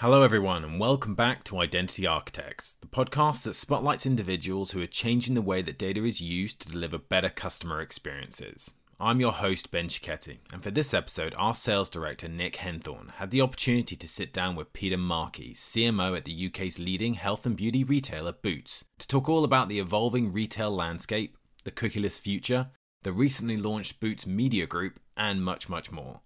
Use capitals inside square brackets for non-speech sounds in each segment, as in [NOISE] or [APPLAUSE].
Hello, everyone, and welcome back to Identity Architects, the podcast that spotlights individuals who are changing the way that data is used to deliver better customer experiences. I'm your host, Ben Cicchetti, and for this episode, our sales director, Nick Henthorn, had the opportunity to sit down with Peter Markey, CMO at the UK's leading health and beauty retailer, Boots, to talk all about the evolving retail landscape, the cookieless future, the recently launched Boots Media Group, and much, much more.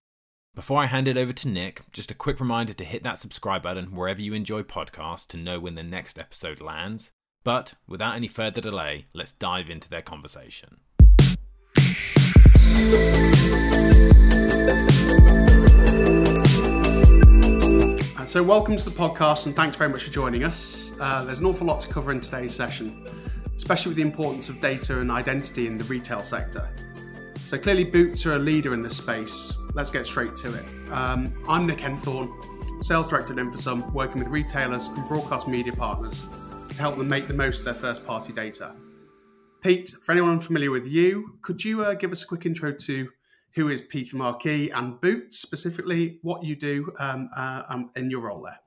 Before I hand it over to Nick, just a quick reminder to hit that subscribe button wherever you enjoy podcasts to know when the next episode lands. But without any further delay, let's dive into their conversation. Uh, So, welcome to the podcast, and thanks very much for joining us. Uh, there's an awful lot to cover in today's session, especially with the importance of data and identity in the retail sector. So, clearly, Boots are a leader in this space. Let's get straight to it. Um, I'm Nick Henthorn, Sales Director at Infosum, working with retailers and broadcast media partners to help them make the most of their first party data. Pete, for anyone unfamiliar with you, could you uh, give us a quick intro to who is Peter Markey and Boots, specifically what you do um, uh, um, in your role there?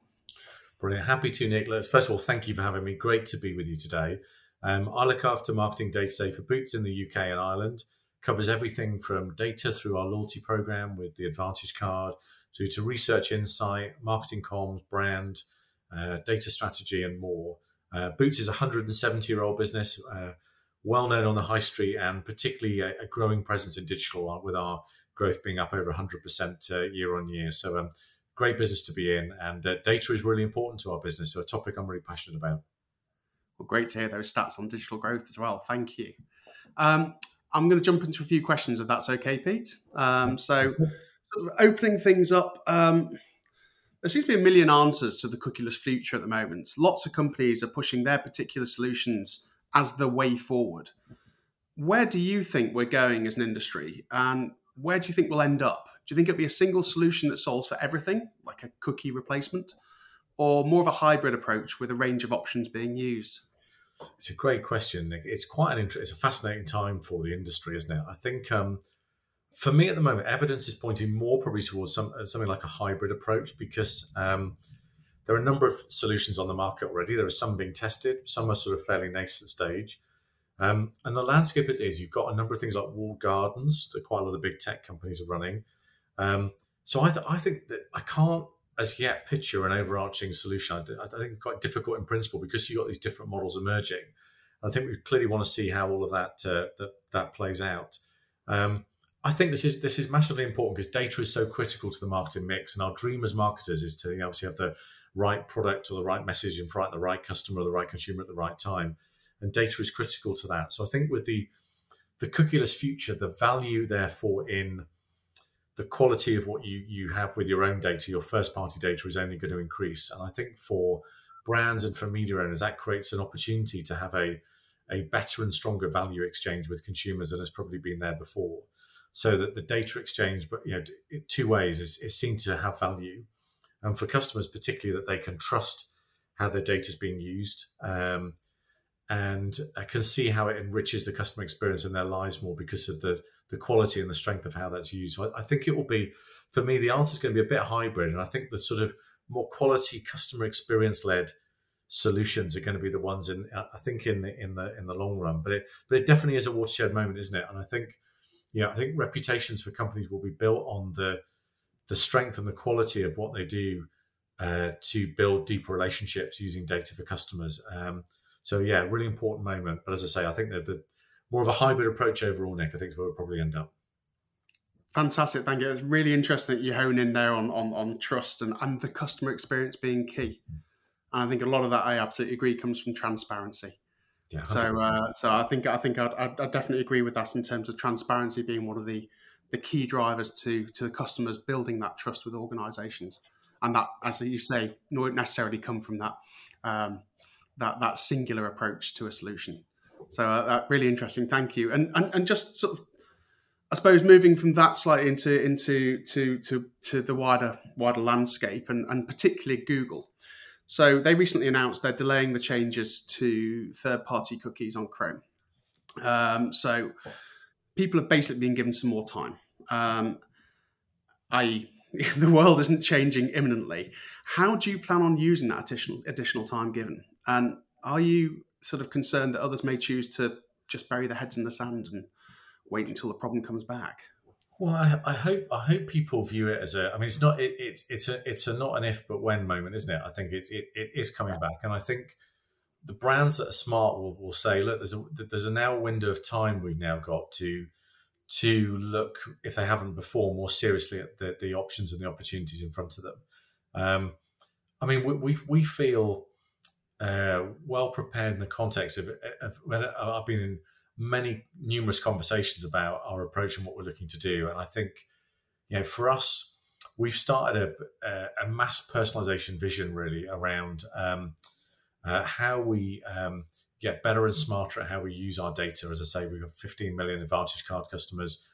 Brilliant. Happy to, Nicholas. First of all, thank you for having me. Great to be with you today. Um, I look after marketing day to day for Boots in the UK and Ireland. Covers everything from data through our loyalty program with the Advantage card to, to research insight, marketing comms, brand, uh, data strategy, and more. Uh, Boots is a 170 year old business, uh, well known on the high street, and particularly a, a growing presence in digital, uh, with our growth being up over 100% uh, year on year. So, um, great business to be in, and uh, data is really important to our business. So, a topic I'm really passionate about. Well, great to hear those stats on digital growth as well. Thank you. Um, I'm going to jump into a few questions if that's okay, Pete. Um, so, sort of opening things up, um, there seems to be a million answers to the cookieless future at the moment. Lots of companies are pushing their particular solutions as the way forward. Where do you think we're going as an industry, and where do you think we'll end up? Do you think it'll be a single solution that solves for everything, like a cookie replacement, or more of a hybrid approach with a range of options being used? It's a great question. It's quite an inter- it's a fascinating time for the industry, isn't it? I think um, for me at the moment, evidence is pointing more probably towards some, something like a hybrid approach because um, there are a number of solutions on the market already. There are some being tested, some are sort of fairly nascent stage. Um, and the landscape is, you've got a number of things like walled gardens that quite a lot of the big tech companies are running. Um, so I, th- I think that I can't as yet picture an overarching solution. I, I think quite difficult in principle because you've got these different models emerging. I think we clearly want to see how all of that uh, that that plays out. Um, I think this is this is massively important because data is so critical to the marketing mix, and our dream as marketers is to obviously have the right product or the right message in front of the right customer or the right consumer at the right time, and data is critical to that. So I think with the the cookieless future, the value therefore in the quality of what you you have with your own data, your first party data, is only going to increase. And I think for brands and for media owners, that creates an opportunity to have a a better and stronger value exchange with consumers than has probably been there before. So that the data exchange, but you know, two ways is, is seen to have value, and for customers particularly that they can trust how their data is being used. Um, and I can see how it enriches the customer experience in their lives more because of the the quality and the strength of how that's used. So I, I think it will be, for me, the answer is going to be a bit hybrid, and I think the sort of more quality customer experience led solutions are going to be the ones in I think in the in the in the long run. But it but it definitely is a watershed moment, isn't it? And I think yeah, I think reputations for companies will be built on the the strength and the quality of what they do uh, to build deeper relationships using data for customers. Um, so yeah, really important moment. But as I say, I think that the more of a hybrid approach overall, Nick, I think is where we'll probably end up. Fantastic, thank you. It's really interesting that you hone in there on on, on trust and, and the customer experience being key. And I think a lot of that, I absolutely agree, comes from transparency. Yeah, So, uh, so I think I think I'd, I'd, I'd definitely agree with that in terms of transparency being one of the the key drivers to to the customers building that trust with organisations, and that, as you say, won't necessarily come from that um, that that singular approach to a solution. So, uh, that really interesting. Thank you. And, and and just sort of, I suppose, moving from that slightly into into to to to the wider wider landscape, and and particularly Google. So they recently announced they're delaying the changes to third-party cookies on Chrome. Um, so people have basically been given some more time, um, i.e., [LAUGHS] the world isn't changing imminently. How do you plan on using that additional additional time given? And are you sort of concerned that others may choose to just bury their heads in the sand and wait until the problem comes back? Well, I, I, hope I hope people view it as a. I mean, it's not it, it's it's a it's a not an if but when moment, isn't it? I think it's it, it is coming back, and I think the brands that are smart will, will say, look, there's a there's a now window of time we've now got to to look if they haven't before more seriously at the, the options and the opportunities in front of them. Um, I mean, we we, we feel uh, well prepared in the context of, of, I've been in many numerous conversations about our approach and what we're looking to do, and I think you know for us, we've started a, a, mass personalization vision really around um, uh, how we um, get better and smarter at how we use our data. As I say, we've got 15 million Advantage Card customers.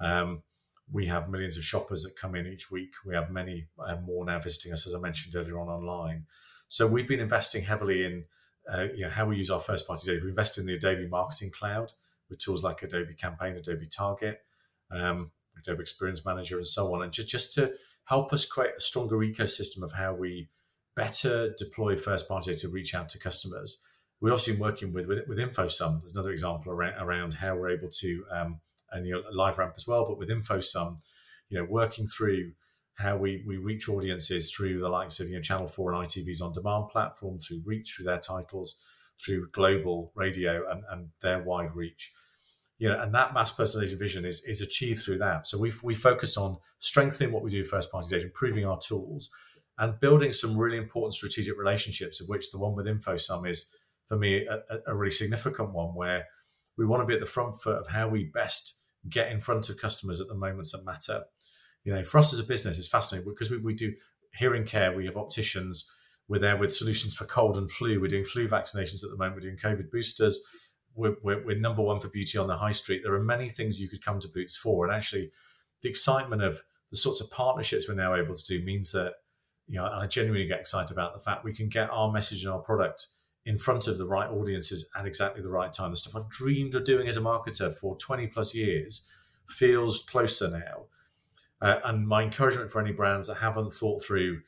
Um, we have millions of shoppers that come in each week. We have many uh, more now visiting us, as I mentioned earlier on online. So we've been investing heavily in uh, you know, how we use our first party data. We invest in the Adobe Marketing Cloud with tools like Adobe Campaign, Adobe Target, um, Adobe Experience Manager, and so on, and just, to help us create a stronger ecosystem of how we better deploy first party to reach out to customers. We're obviously working with with, with InfoSum. There's another example around, around how we're able to um, and you know LiveRamp as well, but with InfoSum, you know, working through how we, we reach audiences through the likes of you know Channel Four and ITV's on demand platform, through reach through their titles, through global radio and, and their wide reach. You know, and that mass personalization vision is is achieved through that. So we've we focused on strengthening what we do first party data, improving our tools, and building some really important strategic relationships, of which the one with InfoSum is for me a, a really significant one, where we want to be at the front foot of how we best get in front of customers at the moments that matter. You know, for us as a business, it's fascinating because we, we do hearing care, we have opticians, we're there with solutions for cold and flu. We're doing flu vaccinations at the moment, we're doing COVID boosters. We're, we're, we're number one for beauty on the high street. There are many things you could come to Boots for. And actually, the excitement of the sorts of partnerships we're now able to do means that you know, I genuinely get excited about the fact we can get our message and our product in front of the right audiences at exactly the right time. The stuff I've dreamed of doing as a marketer for 20 plus years feels closer now. Uh, and my encouragement for any brands that haven't thought through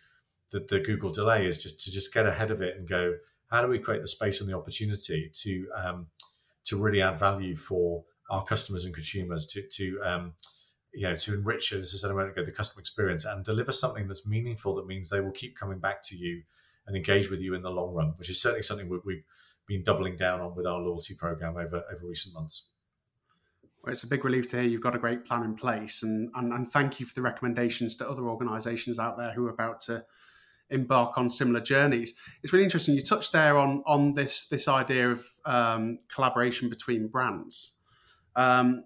the, the, Google delay is just to just get ahead of it and go, how do we create the space and the opportunity to um, to really add value for our customers and consumers to to um, you know to enrich, as I said a moment ago, the customer experience and deliver something that's meaningful that means they will keep coming back to you and engage with you in the long run, which is certainly something we've been doubling down on with our loyalty program over over recent months. Well, it's a big relief to hear you've got a great plan in place, and, and and thank you for the recommendations to other organisations out there who are about to embark on similar journeys. It's really interesting. You touched there on on this this idea of um, collaboration between brands. Um,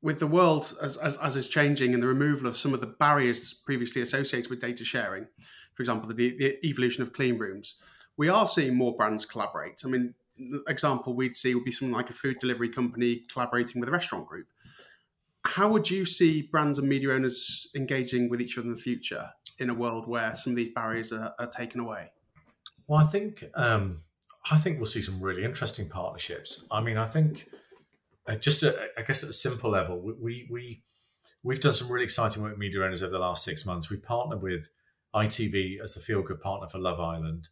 with the world as, as, as is changing and the removal of some of the barriers previously associated with data sharing, for example, the, the evolution of clean rooms, we are seeing more brands collaborate. I mean, example we'd see would be something like a food delivery company collaborating with a restaurant group. How would you see brands and media owners engaging with each other in the future in a world where some of these barriers are, are taken away? Well, I think um, I think we'll see some really interesting partnerships. I mean, I think uh, just a, I guess at a simple level, we we we've done some really exciting work with media owners over the last six months. We partnered with ITV as the feel good partner for Love Island,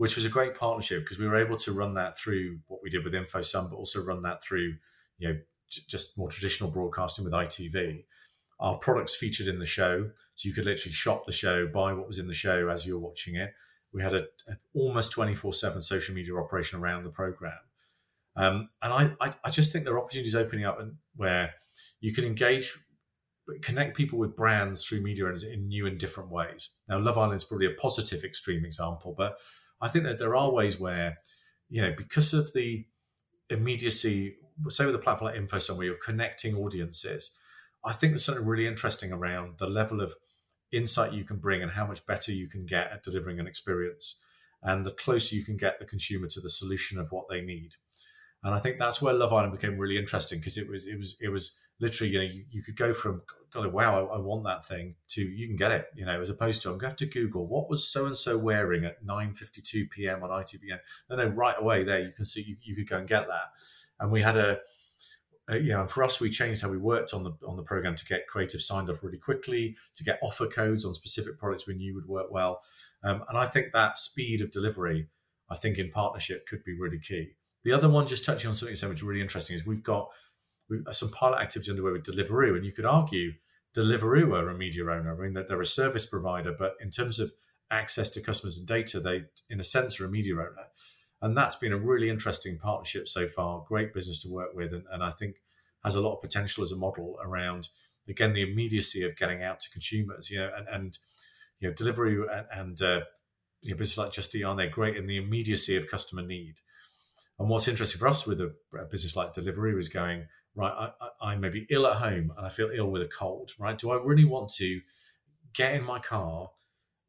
which was a great partnership because we were able to run that through what we did with InfoSum, but also run that through you know just more traditional broadcasting with ITV. Our products featured in the show, so you could literally shop the show, buy what was in the show as you were watching it. We had a, a almost twenty four seven social media operation around the program, um, and I, I, I just think there are opportunities opening up and where you can engage connect people with brands through media in new and different ways. Now, Love Island is probably a positive extreme example, but I think that there are ways where, you know, because of the immediacy, say with a platform like InfoSum, where you're connecting audiences, I think there's something really interesting around the level of insight you can bring and how much better you can get at delivering an experience, and the closer you can get the consumer to the solution of what they need. And I think that's where Love Island became really interesting because it was it was it was literally you know you, you could go from God wow I, I, want that thing to you can get it you know as opposed to I'm going to have to Google what was so and so wearing at 9:52 p.m. on ITV. No, no, right away there you can see you, you could go and get that. And we had a uh, you know, and for us, we changed how we worked on the on the program to get creative signed off really quickly, to get offer codes on specific products we knew would work well, um, and I think that speed of delivery, I think in partnership could be really key. The other one, just touching on something so much really interesting, is we've got some pilot activity underway with Deliveroo, and you could argue Deliveroo are a media owner. I mean, that they're a service provider, but in terms of access to customers and data, they, in a sense, are a media owner. And that's been a really interesting partnership so far. Great business to work with, and, and I think has a lot of potential as a model around again the immediacy of getting out to consumers. You know, and, and you know, Deliveroo and, and uh, you know, businesses like Just Eat, aren't they great in the immediacy of customer need? And what's interesting for us with a, business like Deliveroo is going right. I, I, I may be ill at home and I feel ill with a cold. Right? Do I really want to get in my car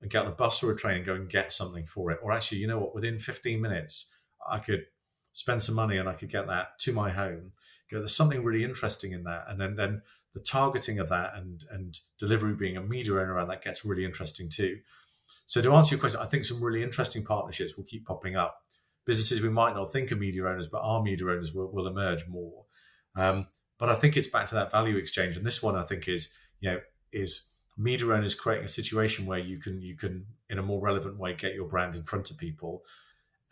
and get on a bus or a train and go and get something for it? Or actually, you know what? Within 15 minutes, I could spend some money and I could get that to my home. You know, there's something really interesting in that, and then then the targeting of that and and Deliveroo being a media owner around that gets really interesting too. So to answer your question, I think some really interesting partnerships will keep popping up. Businesses we might not think are media owners, but are media owners will, will emerge more. Um, but I think it's back to that value exchange, and this one I think is you know is media owners creating a situation where you can you can in a more relevant way get your brand in front of people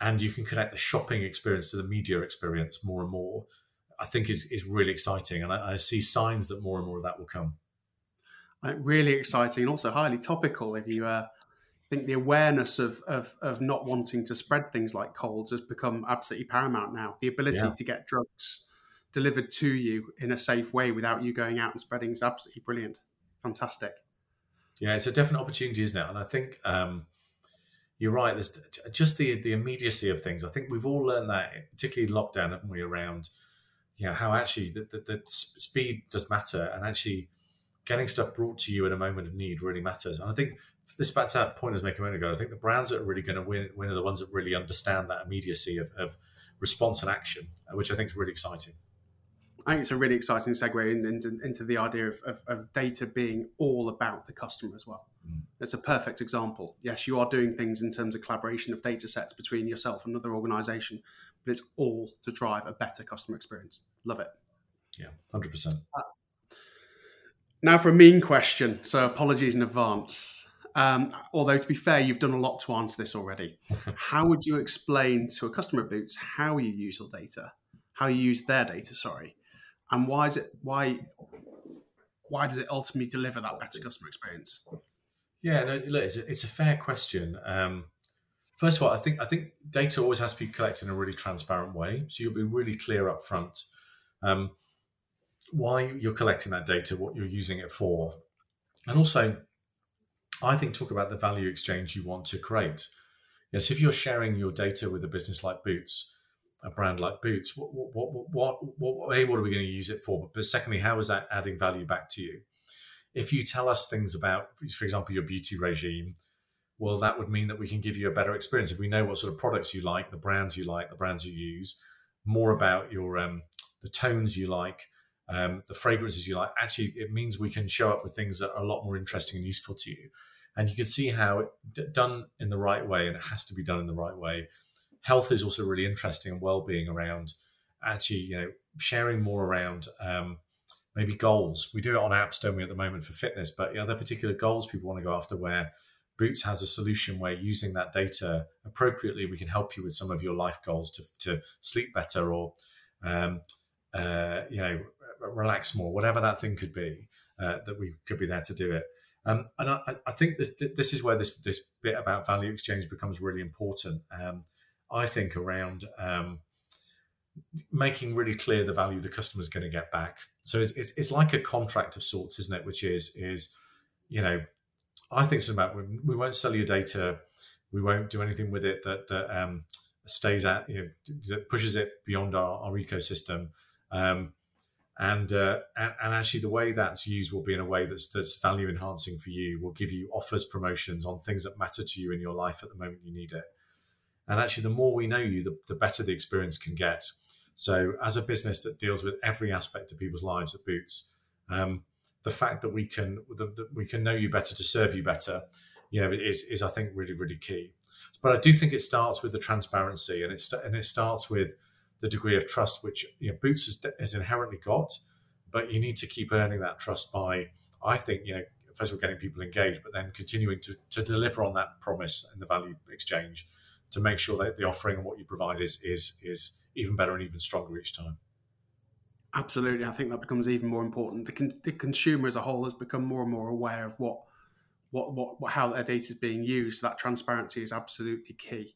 and you can connect the shopping experience to the media experience more and more i think is, is really exciting. And I, I see signs that more and more of that will come. Like really exciting and also highly topical if you uh, think the awareness of, of, of not wanting to spread things like colds has become absolutely paramount now the ability yeah. to get drugs delivered to you in a safe way without you going out and spreading is absolutely brilliant fantastic yeah, it's a definite opportunity, isn't it? And I think um, you're right. There's just the the immediacy of things. I think we've all learned that, particularly lockdown, haven't we? Around, you know, how actually the, the, the speed does matter, and actually getting stuff brought to you in a moment of need really matters. And I think this back to that point I was making a moment ago. I think the brands that are really going to win, win are the ones that really understand that immediacy of, of response and action, which I think is really exciting. I think it's a really exciting segue into, into the idea of, of, of, data being all about the customer as well. Mm. It's a perfect example. Yes, you are doing things in terms of collaboration of data sets between yourself and another organization, but it's all to drive a better customer experience. Love it. Yeah, 100%. Uh, now for a mean question. So apologies in advance. Um, although to be fair, you've done a lot to answer this already. [LAUGHS] how would you explain to a customer at Boots how you use your data, how you use their data? Sorry, and why is it why why does it ultimately deliver that better customer experience? Yeah, no, look, it's a, it's a fair question. Um, first of all, I think I think data always has to be collected in a really transparent way, so you'll be really clear up front um, why you're collecting that data, what you're using it for, and also, I think talk about the value exchange you want to create. Yes, if you're sharing your data with a business like Boots, a brand like Boots, what what what what, what a what are we going to use it for? But secondly, how is that adding value back to you? If you tell us things about, for example, your beauty regime, well, that would mean that we can give you a better experience. If we know what sort of products you like, the brands you like, the brands you use, more about your um, the tones you like, um, the fragrances you like. Actually, it means we can show up with things that are a lot more interesting and useful to you. And you can see how it, done in the right way, and it has to be done in the right way, health is also really interesting and well-being around actually you know sharing more around um, maybe goals we do it on apps don't we at the moment for fitness but you know there are particular goals people want to go after where boots has a solution where using that data appropriately we can help you with some of your life goals to, to sleep better or um, uh, you know relax more whatever that thing could be uh, that we could be there to do it um, and I, I think this, this, is where this this bit about value exchange becomes really important um, I think, around um, making really clear the value the customer is going to get back. So it's, it's, it's, like a contract of sorts, isn't it? Which is is you know, I think it's about we won't sell your data, we won't do anything with it that that um, stays at you know that pushes it beyond our, our ecosystem. Um, and, uh, and, and actually the way that's used will be in a way that's that's value enhancing for you. Will give you offers, promotions on things that matter to you in your life at the moment you need it. And actually, the more we know you, the, the better the experience can get. So, as a business that deals with every aspect of people's lives at Boots, um, the fact that we can that we can know you better to serve you better, you know, is is I think really really key. But I do think it starts with the transparency, and it and it starts with the degree of trust which you know, Boots has, has inherently got, but you need to keep earning that trust by, I think, you know, first of all, getting people engaged, but then continuing to, to deliver on that promise and the value exchange to make sure that the offering and what you provide is is is even better and even stronger each time. Absolutely, I think that becomes even more important. The, con- the consumer as a whole has become more and more aware of what, what, what, what, how their data is being used. So that transparency is absolutely key,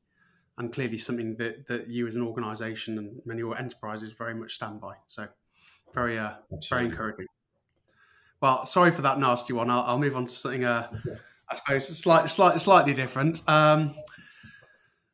and clearly something that, that you as an organisation and many of your enterprises very much stand by. So, very, uh, very encouraging. Well, sorry for that nasty one. I'll, I'll move on to something, uh, [LAUGHS] I suppose, slightly, slightly, slightly different. Um,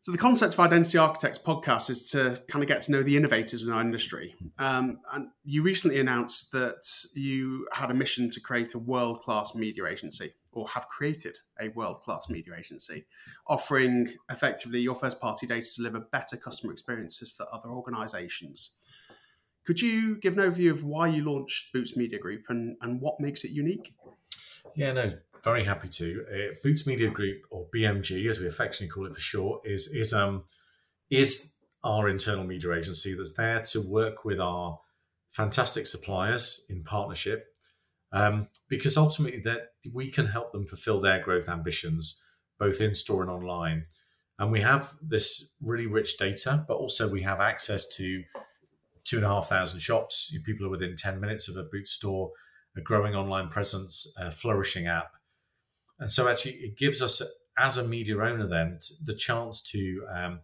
so the concept of Identity Architects podcast is to kind of get to know the innovators in our industry. Um, and you recently announced that you had a mission to create a world-class media agency, or have created a world-class media agency, offering effectively your first-party data to deliver better customer experiences for other organisations. Could you give an overview of why you launched Boots Media Group and, and what makes it unique? Yeah, no, very happy to. Uh, Boots Media Group, or BMG, as we affectionately call it for short, is is um is our internal media agency that's there to work with our fantastic suppliers in partnership, um, because ultimately that we can help them fulfill their growth ambitions both in store and online. And we have this really rich data, but also we have access to two and a half thousand shops. People are within ten minutes of a Boots store a growing online presence, a flourishing app. And so actually it gives us as a media owner then the chance to, um,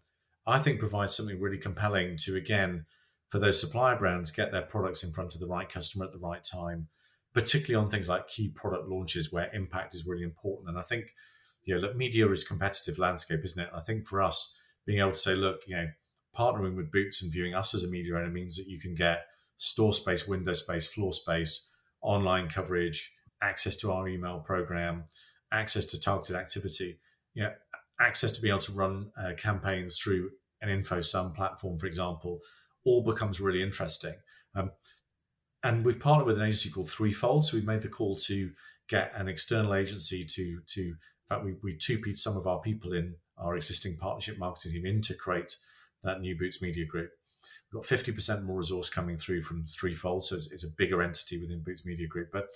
I think, provide something really compelling to, again, for those supplier brands, get their products in front of the right customer at the right time, particularly on things like key product launches where impact is really important. And I think, you know, look, media is competitive landscape, isn't it? I think for us, being able to say, look, you know, partnering with Boots and viewing us as a media owner means that you can get store space, window space, floor space, online coverage, access to our email program, access to targeted activity, you know, access to be able to run uh, campaigns through an InfoSum platform, for example, all becomes really interesting. Um, and we've partnered with an agency called Threefold. So we've made the call to get an external agency to, to in fact, we, we TUPE some of our people in our existing partnership marketing team in to create that new Boots Media Group. We've got 50% more resource coming through from Threefold, so it's, it's a bigger entity within Boots Media Group. But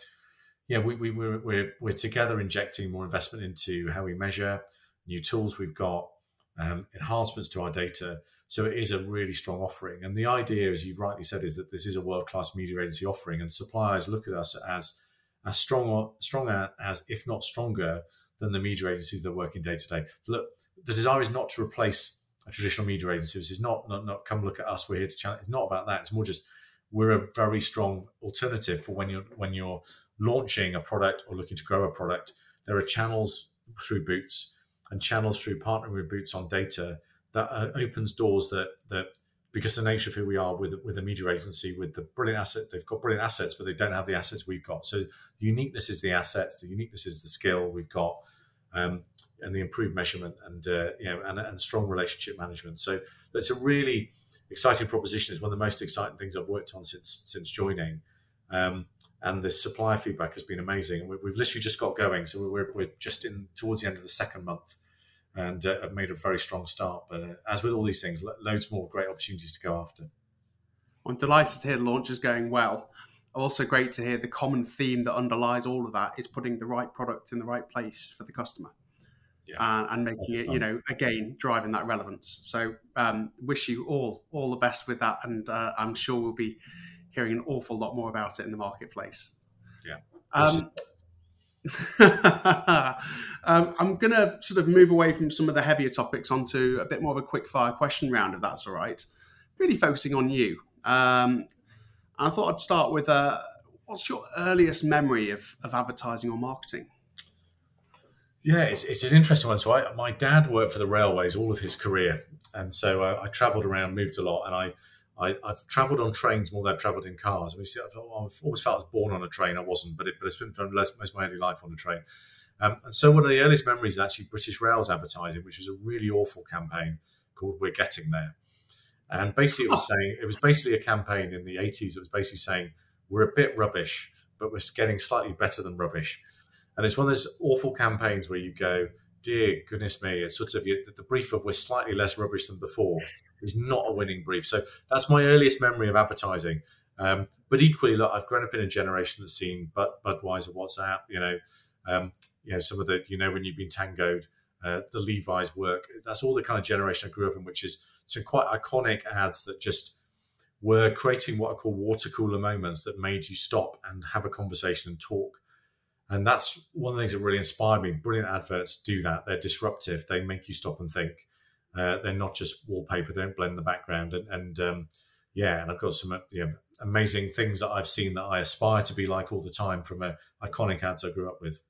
yeah, we, we, we're, we're, we're together injecting more investment into how we measure, new tools we've got, um, enhancements to our data. So it is a really strong offering. And the idea, as you've rightly said, is that this is a world-class media agency offering, and suppliers look at us as as strong, stronger as, if not stronger, than the media agencies that are working day to day. Look, the desire is not to replace a traditional media agency. It's not, not, not come look at us. We're here to challenge. It's not about that. It's more just we're a very strong alternative for when you're when you're launching a product or looking to grow a product. There are channels through Boots and channels through partnering with Boots on data that uh, opens doors that that because the nature of who we are with with a media agency with the brilliant asset they've got brilliant assets but they don't have the assets we've got so the uniqueness is the assets the uniqueness is the skill we've got um, and the improved measurement and uh, you know and, and strong relationship management. So that's a really exciting proposition. It's one of the most exciting things I've worked on since since joining. Um, and the supplier feedback has been amazing. We, we've literally just got going, so we're, we're just in towards the end of the second month, and uh, have made a very strong start. But uh, as with all these things, loads more great opportunities to go after. I'm delighted to hear the launch is going well. Also, great to hear the common theme that underlies all of that is putting the right product in the right place for the customer yeah. and, and, making it, you know, again driving that relevance. So, um, wish you all all the best with that, and uh, I'm sure we'll be hearing an awful lot more about it in the marketplace. Yeah. Um, [LAUGHS] um, I'm going to sort of move away from some of the heavier topics onto a bit more of a quick fire question round, if that's all right. Really focusing on you. Um, I thought I'd start with uh, what's your earliest memory of, of advertising or marketing? Yeah, it's, it's an interesting one. So I, my dad worked for the railways all of his career, and so I, I travelled around, moved a lot, and I, I have travelled on trains more than I've travelled in cars. I mean, I've, I've, always felt I was born on a train. I wasn't, but it, but I spent most of my early life on a train. Um, and so one of the earliest memories is actually British Rails advertising, which was a really awful campaign called "We're Getting There," and basically it was [LAUGHS] saying it was basically a campaign in the eighties. It was basically saying we're a bit rubbish, but we're getting slightly better than rubbish. And it's one of those awful campaigns where you go, dear goodness me, it's sort of the brief of we're slightly less rubbish than before is not a winning brief. So that's my earliest memory of advertising. Um, but equally, look, I've grown up in a generation that's seen Bud, Budweiser, Whassup, you know, um, you know, some of the, you know, when you've been tangoed, uh, the Levi's work. That's all the kind of generation I grew up in, which is some quite iconic ads that just were creating what I call water cooler moments that made you stop and have a conversation and talk. And that's one of the things that really inspired me. Brilliant adverts do that. They're disruptive. They make you stop and think. Uh, they're not just wallpaper. They don't blend the background. And, and um, yeah, and I've got some you know, amazing things that I've seen that I aspire to be like all the time from a iconic ads I grew up with.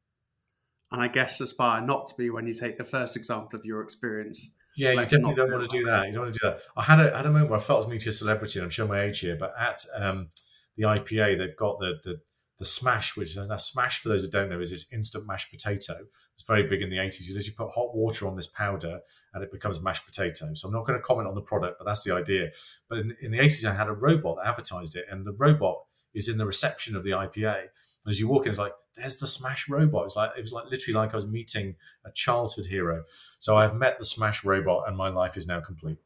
And I guess aspire not to be when you take the first example of your experience. Yeah, you definitely don't want to do that. You don't want to do that. I had a, had a moment where I felt I was meeting a celebrity, and I'm showing my age here, but at um, the IPA, they've got the, the the smash, which a smash for those who don't know is this instant mashed potato. It's very big in the 80s. You literally put hot water on this powder and it becomes mashed potato. So I'm not going to comment on the product, but that's the idea. But in, in the 80s, I had a robot that advertised it, and the robot is in the reception of the IPA. As you walk in, it's like, there's the Smash robot. It's like it was like literally like I was meeting a childhood hero. So I've met the Smash robot, and my life is now complete.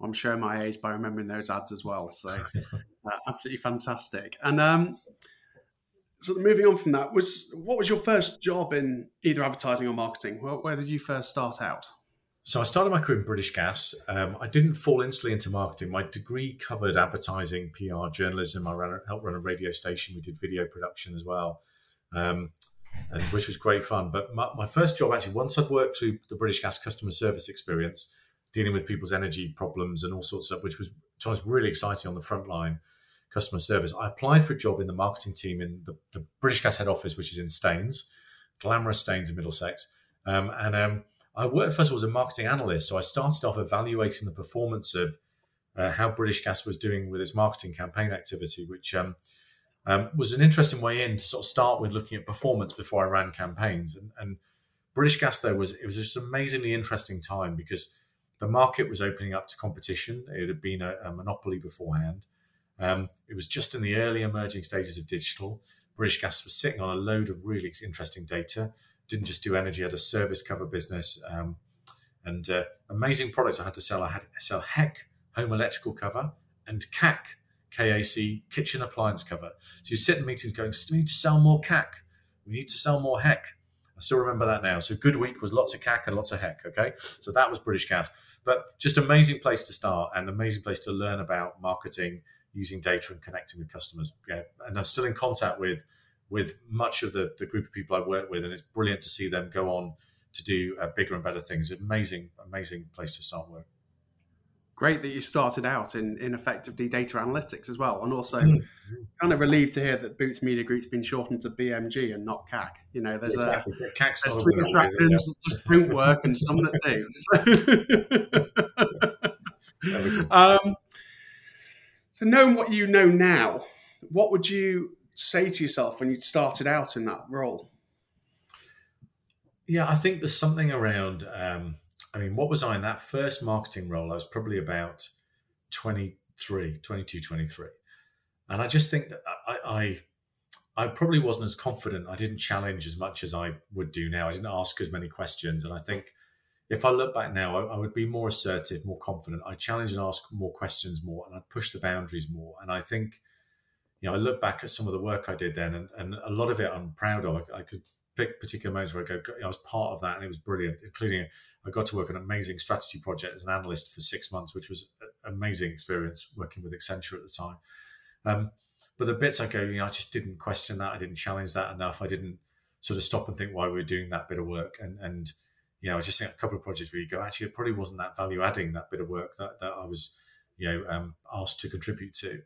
I'm showing my age by remembering those ads as well. So [LAUGHS] uh, absolutely fantastic. And um, so moving on from that, was what was your first job in either advertising or marketing? Where, where did you first start out? So I started my career in British Gas. Um, I didn't fall instantly into marketing. My degree covered advertising, PR, journalism. I ran, helped run a radio station. We did video production as well, um, and which was great fun. But my, my, first job, actually, once I'd worked through the British Gas customer service experience, dealing with people's energy problems and all sorts of, stuff, which was, was really exciting on the front line customer service. I applied for a job in the marketing team in the, the British Gas head office, which is in Staines, glamorous Staines in Middlesex. Um, and um, I worked first of all as a marketing analyst. So I started off evaluating the performance of uh, how British Gas was doing with its marketing campaign activity, which um, um, was an interesting way in to sort of start with looking at performance before I ran campaigns. And, and British Gas, there was it was just amazingly interesting time because the market was opening up to competition. It had been a, a monopoly beforehand. Um, it was just in the early emerging stages of digital. British Gas was sitting on a load of really interesting data. Didn't just do energy; had a service cover business um, and uh, amazing products. I had to sell. I had to sell HEC home electrical cover and CAC KAC kitchen appliance cover. So you sit in meetings going, "We need to sell more CAC. We need to sell more HEC." I still remember that now. So good week was lots of CAC and lots of HEC. Okay, so that was British Gas, but just amazing place to start and amazing place to learn about marketing using data and connecting with customers. Yeah, and I'm still in contact with with much of the, the group of people I work with, and it's brilliant to see them go on to do uh, bigger and better things. Amazing, amazing place to start work. Great that you started out in, in effectively data analytics as well, and also mm-hmm. kind of relieved to hear that Boots Media Group's been shortened to BMG and not CAC. You know, there's exactly. a there's three attractions that just don't work and some that do. [LAUGHS] [LAUGHS] um, so, knowing what you know now, what would you say to yourself when you started out in that role? Yeah, I think there's something around. Um, I mean, what was I in that first marketing role? I was probably about 23, 22, 23. And I just think that I, I, I probably wasn't as confident. I didn't challenge as much as I would do now. I didn't ask as many questions. And I think if I look back now, I, I, would be more assertive, more confident. I'd challenge and ask more questions more, and I'd push the boundaries more. And I think, you know, I look back at some of the work I did then, and, and a lot of it I'm proud of. I, I could pick particular moments where I go, I was part of that, and it was brilliant. Including, I got to work on an amazing strategy project as an analyst for six months, which was an amazing experience working with Accenture at the time. Um, but the bits I go, you know, I just didn't question that. I didn't challenge that enough. I didn't sort of stop and think why we were doing that bit of work, and and you know, I just think a couple of projects where you go, actually, it probably wasn't that value adding that bit of work that, that I was, you know, um, asked to contribute to,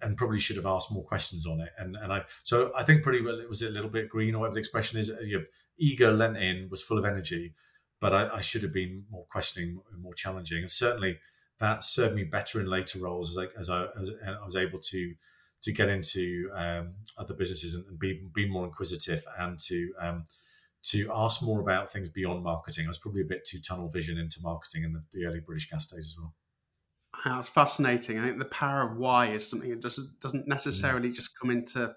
and probably should have asked more questions on it. And and I so I think pretty well it was a little bit green or whatever the expression is. You know, eager, lent in, was full of energy, but I, I should have been more questioning, more challenging, and certainly that served me better in later roles as I as I, as I was able to to get into um, other businesses and, and, be be more inquisitive and to um, to ask more about things beyond marketing. I was probably a bit too tunnel vision into marketing in the, the early British gas days as well. That's fascinating. I think the power of why is something that doesn't doesn't necessarily mm. just come into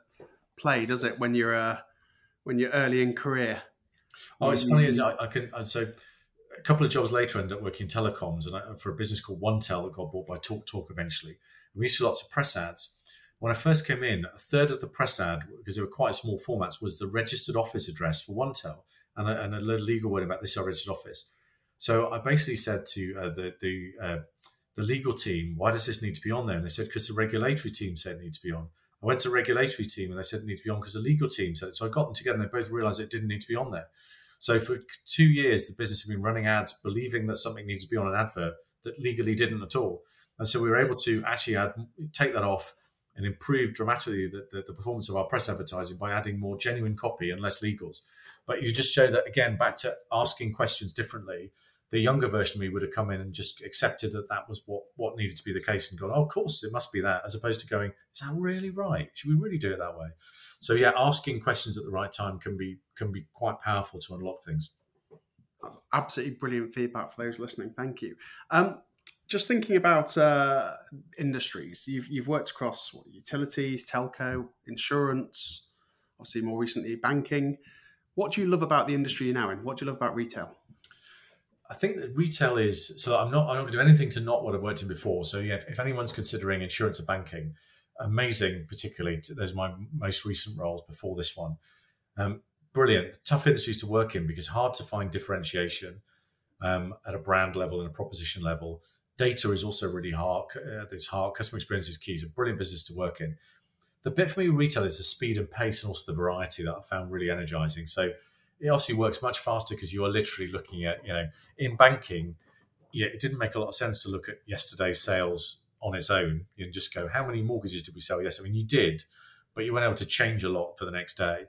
play, does it? When you're uh, when you're early in career. Oh, it's funny as I, I can. So a couple of jobs later, I ended up working in telecoms and I, for a business called OneTel that got bought by TalkTalk Talk eventually. And we used to do lots of press ads. When I first came in, a third of the press ad, because they were quite small formats, was the registered office address for OneTel and a, and a legal word about this is our registered office. So I basically said to uh, the the uh, the legal team, why does this need to be on there? And they said because the regulatory team said it needs to be on. I went to the regulatory team and they said it needs to be on because the legal team said it. So I got them together and they both realized it didn't need to be on there. So for two years, the business had been running ads, believing that something needs to be on an advert that legally didn't at all. And so we were able to actually add, take that off and improve dramatically the, the, the, performance of our press advertising by adding more genuine copy and less legals. But you just show that again, back to asking questions differently. The younger version of me would have come in and just accepted that that was what, what needed to be the case and gone, oh, of course, it must be that, as opposed to going, is that really right? Should we really do it that way? So yeah, asking questions at the right time can be can be quite powerful to unlock things. That's absolutely brilliant feedback for those listening. Thank you. Um, just thinking about uh, industries, you've you've worked across what, utilities, telco, insurance, obviously more recently banking. What do you love about the industry you're now in? What do you love about retail? I think that retail is so. I'm not. Going to do anything to not what I've worked in before. So yeah, if, if anyone's considering insurance or banking, amazing. Particularly, those my most recent roles before this one. Um, brilliant, tough industries to work in because hard to find differentiation um, at a brand level and a proposition level data is also really hard. Uh, it's hard. Customer experience is key. It's a brilliant business to work in. The bit for me with retail is the speed and pace and also the variety that I found really energizing. So it obviously works much faster because you are literally looking at, you know, in banking, yeah, it didn't make a lot of sense to look at yesterday's sales on its own and just go, how many mortgages did we sell yesterday? I mean, you did, but you weren't able to change a lot for the next day.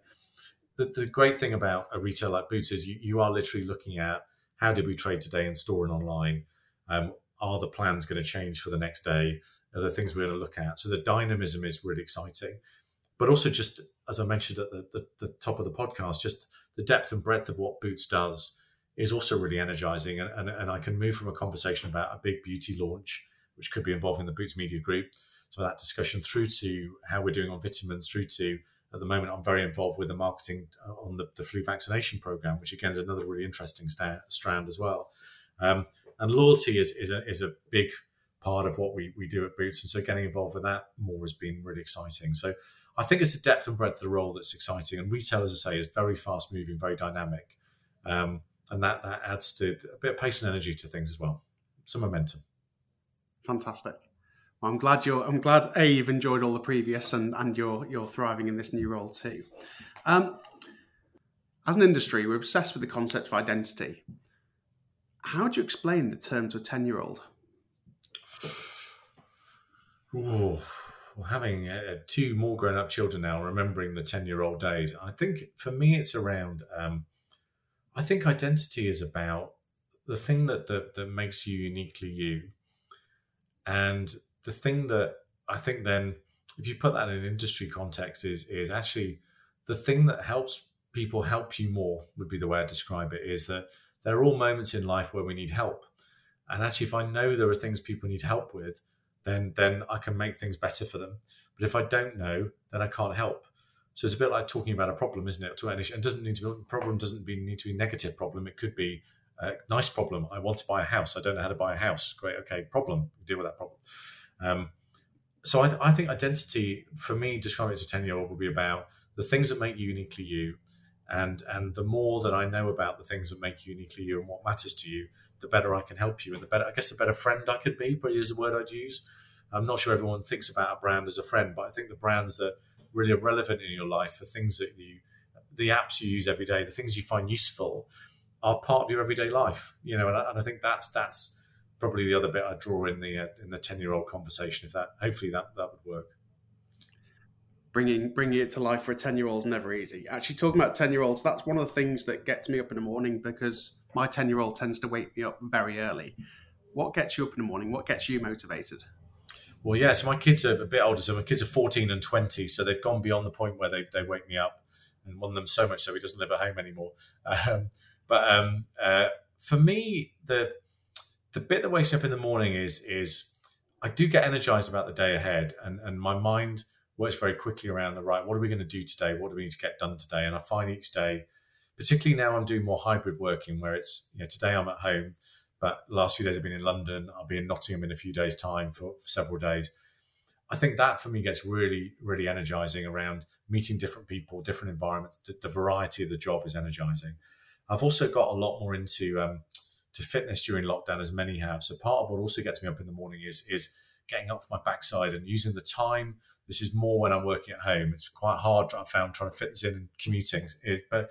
The, the great thing about a retail like Boots is you, you are literally looking at how did we trade today in store and online? Um, are the plans going to change for the next day? Are the things we're going to look at? So the dynamism is really exciting. But also, just as I mentioned at the, the, the top of the podcast, just the depth and breadth of what Boots does is also really energizing. And, and, and I can move from a conversation about a big beauty launch, which could be involving the Boots Media Group, so that discussion through to how we're doing on vitamins, through to at the moment, I'm very involved with the marketing uh, on the, the flu vaccination program, which again is another really interesting sta- strand as well. Um, and loyalty is is a, is a big part of what we, we do at Boots. And so getting involved with that more has been really exciting. So I think it's the depth and breadth of the role that's exciting. And retail, as I say, is very fast moving, very dynamic. Um, and that, that adds to a bit of pace and energy to things as well. Some momentum. Fantastic. Well, I'm glad you're. I'm glad a you've enjoyed all the previous, and and you're you're thriving in this new role too. Um, as an industry, we're obsessed with the concept of identity. How do you explain the term to a 10 year old? [SIGHS] well, having uh, two more grown up children now, remembering the 10 year old days, I think for me it's around, um, I think identity is about the thing that, that, that makes you uniquely you. And the thing that I think then, if you put that in an industry context, is, is actually the thing that helps people help you more, would be the way I describe it, is that there are all moments in life where we need help. And actually, if I know there are things people need help with, then then I can make things better for them. But if I don't know, then I can't help. So it's a bit like talking about a problem, isn't it? To an issue, and doesn't need to be problem doesn't be, need to be a negative problem. It could be a nice problem. I want to buy a house. I don't know how to buy a house. Great, okay, problem. Deal with that problem. Um, so I, I, think identity, for me, describing it to ten year old would be about the things that make you uniquely you, and and the more that I know about the things that make you uniquely you and what matters to you, the better I can help you, and the better I guess the better friend I could be. Probably is a word I'd use. I'm not sure everyone thinks about a brand as a friend, but I think the brands that really are relevant in your life are things that you, the apps you use every day, the things you find useful, are part of your everyday life. You know, and I, and I think that's that's probably the other bit I draw in the uh, in the ten year old conversation. If that hopefully that that would work bringing bringing it to life for a 10 year old is never easy. Actually talking about 10 year olds that's one of the things that gets me up in the morning because my 10 year old tends to wake me up very early. What gets you up in the morning? What gets you motivated? Well yeah so my kids are a bit older so my kids are 14 and 20 so they've gone beyond the point where they, they wake me up and one of them so much so he doesn't live at home anymore. [LAUGHS] Um, but um, uh, for me the the bit that wakes me up in the morning is is i do get energized about the day ahead and and my mind works very quickly around the right. What are we going to do today? What do we need to get done today? And I find each day, particularly now I'm doing more hybrid working where it's, you know, today I'm at home, but last few days I've been in London. I'll be in Nottingham in a few days' time for, for several days. I think that for me gets really, really energizing around meeting different people, different environments. The, the variety of the job is energizing. I've also got a lot more into um, to fitness during lockdown, as many have. So part of what also gets me up in the morning is is getting up off my backside and using the time. This is more when I'm working at home. It's quite hard. I found trying to fit this in and commuting, it, but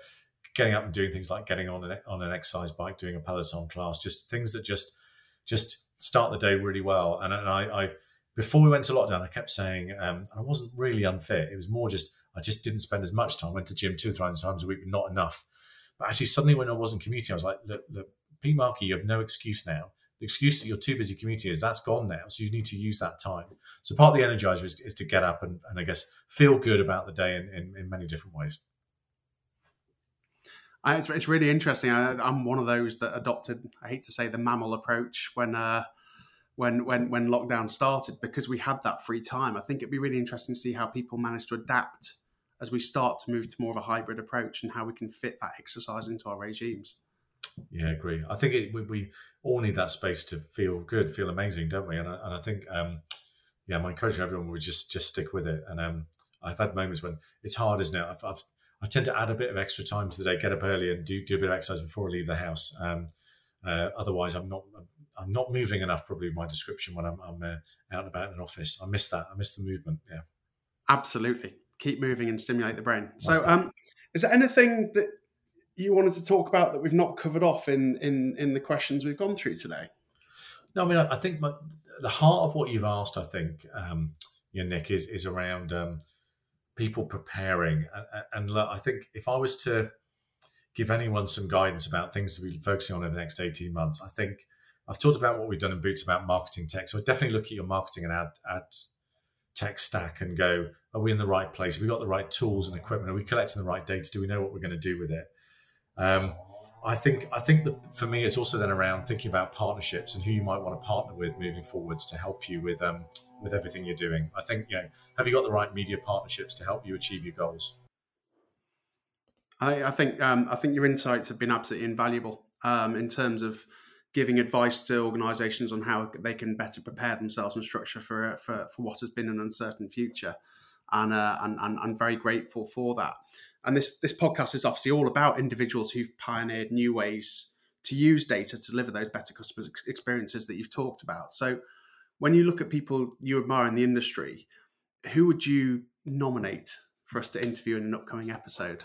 getting up and doing things like getting on an on an exercise bike, doing a peloton class, just things that just just start the day really well. And, and I, I before we went to lockdown, I kept saying, um, I wasn't really unfit. It was more just I just didn't spend as much time. I went to gym two or three times a week, but not enough. But actually, suddenly when I wasn't commuting, I was like, look, look, Pete Markey, you have no excuse now. The excuse that you're too busy commuting is that's gone now. So you need to use that time. So part of the energizer is, is to get up and, and, I guess feel good about the day in, in, in many different ways. It's, it's really interesting. I, am one of those that adopted, I hate to say, the MAMIL approach when uh, when when when lockdown started because we had that free time. I think it'd be really interesting to see how people manage to adapt as we start to move to more of a hybrid approach and how we can fit that exercise into our regimes. Yeah, I agree. I think it, we, we, all need that space to feel good, feel amazing, don't we? And I, and I think, um, yeah, my encouragement everyone would just just stick with it. And um, I've had moments when it's hard, isn't it? I've, I've, i tend to add a bit of extra time to the day, get up early, and do do a bit of exercise before I leave the house. Um, uh, otherwise, I'm not I'm not moving enough. Probably my description when I'm, I'm uh, out and about in an office. I miss that. I miss the movement. Yeah, absolutely. Keep moving and stimulate the brain. So, um, is there anything that you wanted to talk about that we've not covered off in in in the questions we've gone through today? No, I mean, I, think my, the heart of what you've asked, I think, um, you know, Nick, is is around um, people preparing, and, look, I think if I was to give anyone some guidance about things to be focusing on over the next eighteen months, I think I've talked about what we've done in Boots about marketing tech. So I definitely look at your marketing and ad ad tech stack and go, are we in the right place? Have we got the right tools and equipment? Are we collecting the right data? Do we know what we're going to do with it? Um, I think I think that for me, it's also then around thinking about partnerships and who you might want to partner with moving forwards to help you with um, with everything you're doing. I think you know, have you got the right media partnerships to help you achieve your goals? I, I think um, I think your insights have been absolutely invaluable um, in terms of giving advice to organisations on how they can better prepare themselves and structure for for, for what has been an uncertain future, and, uh, and and I'm very grateful for that. And this this podcast is obviously all about individuals who've pioneered new ways to use data to deliver those better customer experiences that you've talked about. So, when you look at people you admire in the industry, who would you nominate for us to interview in an upcoming episode?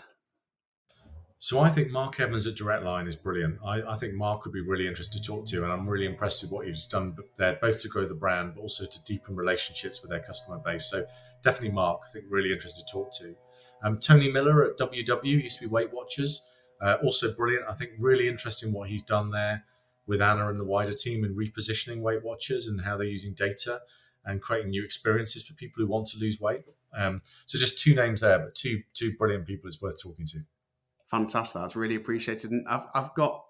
So I think Mark Evans at Direct Line is brilliant. I, I, think Mark would be really interesting to talk to, and I'm really impressed with what he's done there, both to grow the brand, but also to deepen relationships with their customer base. So definitely Mark, I think really interested to talk to. Um, Tony Miller at WW used to be Weight Watchers, uh, also brilliant. I think really interesting what he's done there with Anna and the wider team in repositioning Weight Watchers and how they're using data and creating new experiences for people who want to lose weight. Um, so just two names there, but two two brilliant people is worth talking to. Fantastic. That's really appreciated. And I've I've got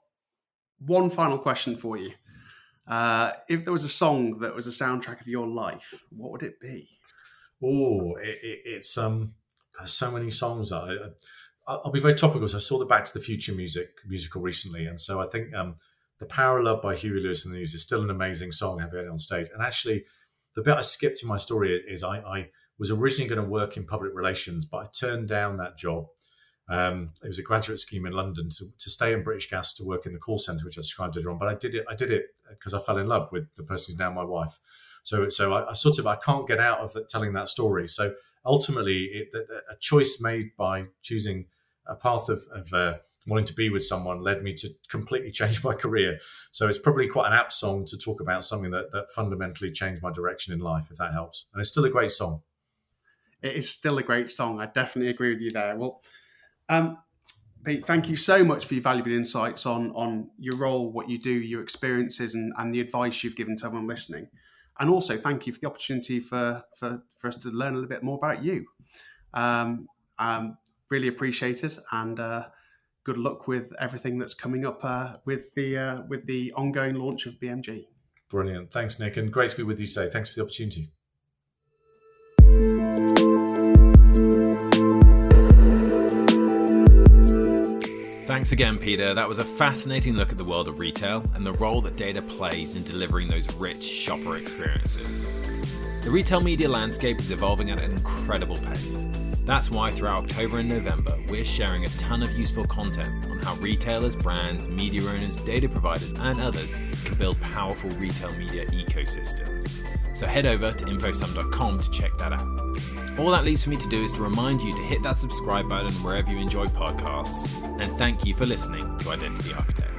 one final question for you. Uh, if there was a song that was a soundtrack of your life, what would it be? Oh, it, it, it's um there's so many songs. I, I'll be very topical. So I saw the Back to the Future music musical recently, and so I think um, "The Power of Love" by Huey Lewis and the News is still an amazing song. I've heard it on stage, and actually, the bit I skipped in my story is I, I was originally going to work in public relations, but I turned down that job. Um, it was a graduate scheme in London to, to stay in British Gas to work in the call centre, which I described earlier on. But I did it. I did it because I fell in love with the person who's now my wife. So, so I, I sort of I can't get out of the, telling that story. So ultimately it, a choice made by choosing a path of, of uh, wanting to be with someone led me to completely [LAUGHS] change my career. So it's probably quite an apt song to talk about something that, that fundamentally changed my direction in life, if that helps. And it's still a great song. It is still a great song. I definitely agree with you there. Well, um, Pete, thank you so much for your valuable insights on on your role, what you do, your experiences, and, and the advice you've given to everyone listening. And also, thank you for the opportunity for, for, for us to learn a little bit more about you. Um, um, really appreciate it, and uh, good luck with everything that's coming up uh, with the uh, with the ongoing launch of BMG. Brilliant, thanks, Nick, and great to be with you today. Thanks for the opportunity. Thanks again, Peter. That was a fascinating look at the world of retail and the role that data plays in delivering those rich shopper experiences. The retail media landscape is evolving at an incredible pace. That's why throughout October and November, we're sharing a ton of useful content on how retailers, brands, media owners, data providers, and others can build powerful retail media ecosystems. So head over to infosum.com to check that out. All that leaves for me to do is to remind you to hit that subscribe button wherever you enjoy podcasts, and thank you for listening to Identity Architect.